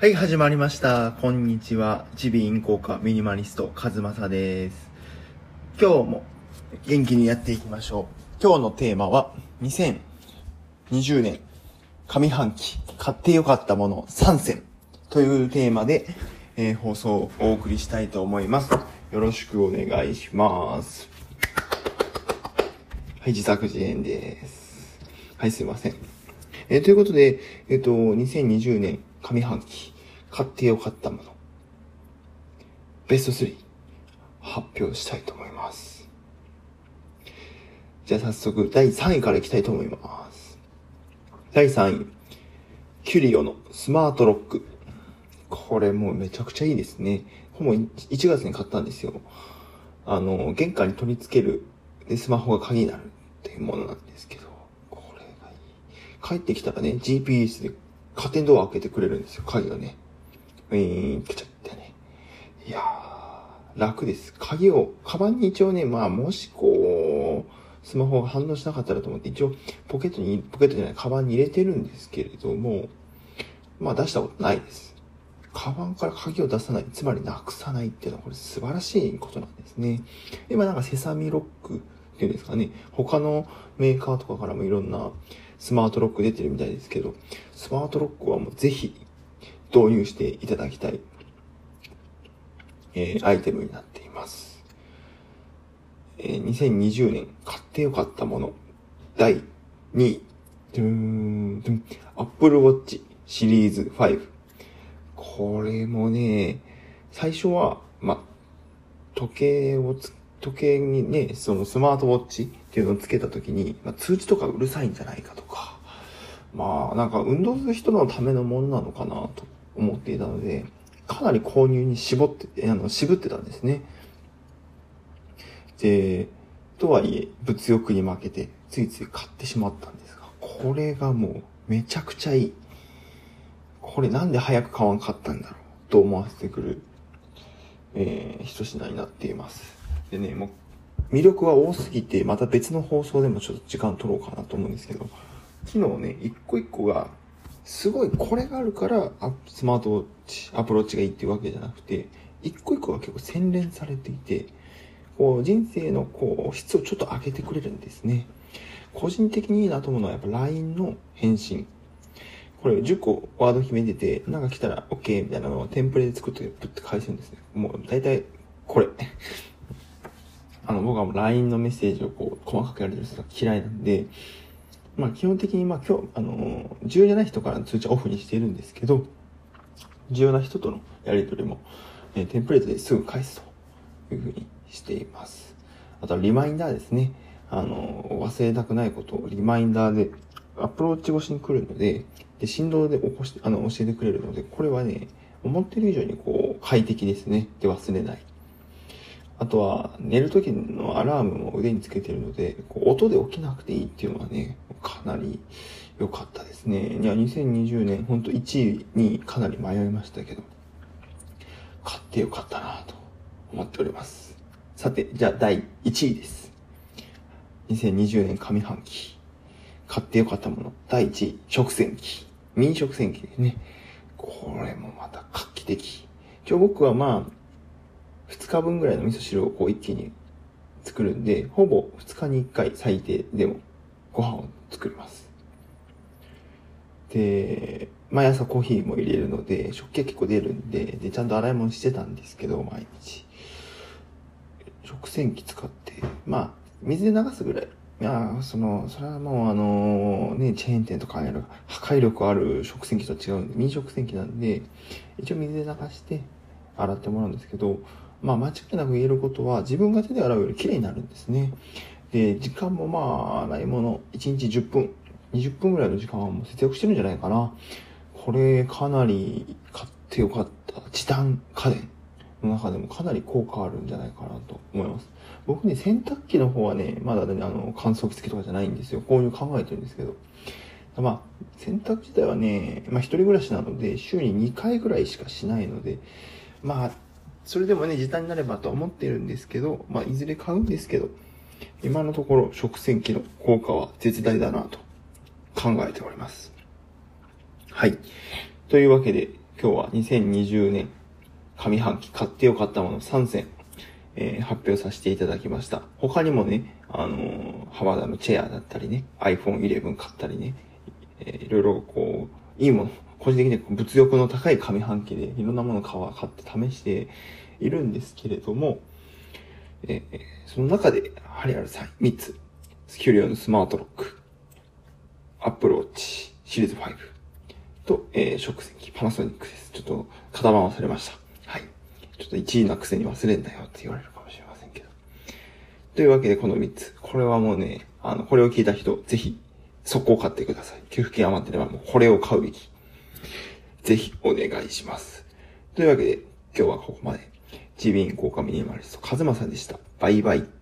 はい、始まりました。こんにちは。チビイン効果ミニマリスト、カズマサです。今日も元気にやっていきましょう。今日のテーマは、2020年上半期買ってよかったもの3選というテーマで、えー放送をお送りしたいと思います。よろしくお願いします。はい、自作自演です。はい、すいません。えーということで、えっ、と、2020年上半期、買ってよかったもの、ベスト3、発表したいと思います。じゃあ早速、第3位からいきたいと思います。第3位、キュリオのスマートロック。これもうめちゃくちゃいいですね。ほぼ1月に買ったんですよ。あの、玄関に取り付ける、で、スマホが鍵になるっていうものなんですけど、これがいい。帰ってきたらね、GPS でカーテンドア開けてくれるんですよ、鍵がね。ウィーン、カチャってね。いやー、楽です。鍵を、カバンに一応ね、まあ、もしこう、スマホが反応しなかったらと思って、一応、ポケットに、ポケットじゃない、カバンに入れてるんですけれども、まあ、出したことないです。カバンから鍵を出さない、つまりなくさないっていうのはこれ素晴らしいことなんですね。今なんかセサミロックっていうんですかね、他のメーカーとかからもいろんなスマートロック出てるみたいですけど、スマートロックはもうぜひ導入していただきたい、えーアイテムになっています。えー2020年買ってよかったもの、第2位、ドゥーンドゥン Apple Watch シリーズ5。これもね、最初は、ま、時計をつ、時計にね、そのスマートウォッチっていうのをつけた時に、まあ、通知とかうるさいんじゃないかとか、まあ、なんか運動する人のためのものなのかなと思っていたので、かなり購入に絞って、あの、渋ってたんですね。で、とはいえ、物欲に負けて、ついつい買ってしまったんですが、これがもう、めちゃくちゃいい。これなんで早く買わんかったんだろうと思わせてくる、えー、一品になっています。でね、もう、魅力は多すぎて、また別の放送でもちょっと時間取ろうかなと思うんですけど、昨日ね、一個一個が、すごいこれがあるから、スマートウォッチ、アプローチがいいっていうわけじゃなくて、一個一個が結構洗練されていて、こう、人生のこう、質をちょっと上げてくれるんですね。個人的にいいなと思うのはやっぱ LINE の返信。これ10個ワード決めてて、なんか来たら OK みたいなのをテンプレで作ってプッて返すんですね。もう大体これ。あの、僕は LINE のメッセージをこう、細かくやる人が嫌いなんで、まあ基本的にまあ今日、あの、重要じゃない人からの通知はオフにしているんですけど、重要な人とのやりとりも、えーテンプレートですぐ返すというふうにしています。あとはリマインダーですね。あの、忘れたくないことをリマインダーでアプローチ越しに来るので、で、振動で起こして、あの、教えてくれるので、これはね、思ってる以上にこう、快適ですね。で、忘れない。あとは、寝る時のアラームも腕につけてるので、こう音で起きなくていいっていうのはね、かなり良かったですね。いや、2020年、ほんと1位にかなり迷いましたけど、買ってよかったなと思っております。さて、じゃあ第1位です。2020年上半期、買ってよかったもの、第1位、食洗機。ミニ食洗機ですね。これもまた画期的。一応僕はまあ、2日分ぐらいの味噌汁をこう一気に作るんで、ほぼ2日に1回最低でもご飯を作ります。で、毎朝コーヒーも入れるので、食器は結構出るんで、で、ちゃんと洗い物してたんですけど、毎日。食洗機使って、まあ、水で流すぐらい。いやその、それはもうあのね、チェーン店とかある破壊力ある食洗機とは違うんで、ミニ食洗機なんで、一応水で流して洗ってもらうんですけど、まあ間違いなく言えることは、自分が手で洗うより綺麗になるんですね。で、時間もまあ、洗い物、1日10分、20分ぐらいの時間はもう節約してるんじゃないかな。これ、かなり買ってよかった。時短家電の中でもかなり効果あるんじゃないかなと思います。僕ね、洗濯機の方はね、まだね、あの、乾燥機付きとかじゃないんですよ。購入考えてるんですけど。まあ、洗濯自体はね、まあ一人暮らしなので、週に2回ぐらいしかしないので、まあ、それでもね、時短になればと思ってるんですけど、まあ、いずれ買うんですけど、今のところ食洗機の効果は絶大だなと考えております。はい。というわけで、今日は2020年上半期買ってよかったもの3選、えー、発表させていただきました。他にもね、あのー、ハワダのチェアだったりね、iPhone 11買ったりね、えー、いろいろこう、いいもの、個人的に物欲の高い上半期でいろんなものを買って試しているんですけれども、えー、その中で、ハリアルさん3つ、スキュリオのスマートロック、アップルウォッチシリーズ5と、えー、食洗機、パナソニックです。ちょっと、型番忘れました。はい。ちょっと1位なくせに忘れんなよって言われるかもしれませんけど。というわけで、この3つ。これはもうね、あの、これを聞いた人、ぜひ、速攻買ってください。給付金余ってればもうこれを買うべき。ぜひ、お願いします。というわけで、今日はここまで。ジビン効果ミニマリスト、カズマさんでした。バイバイ。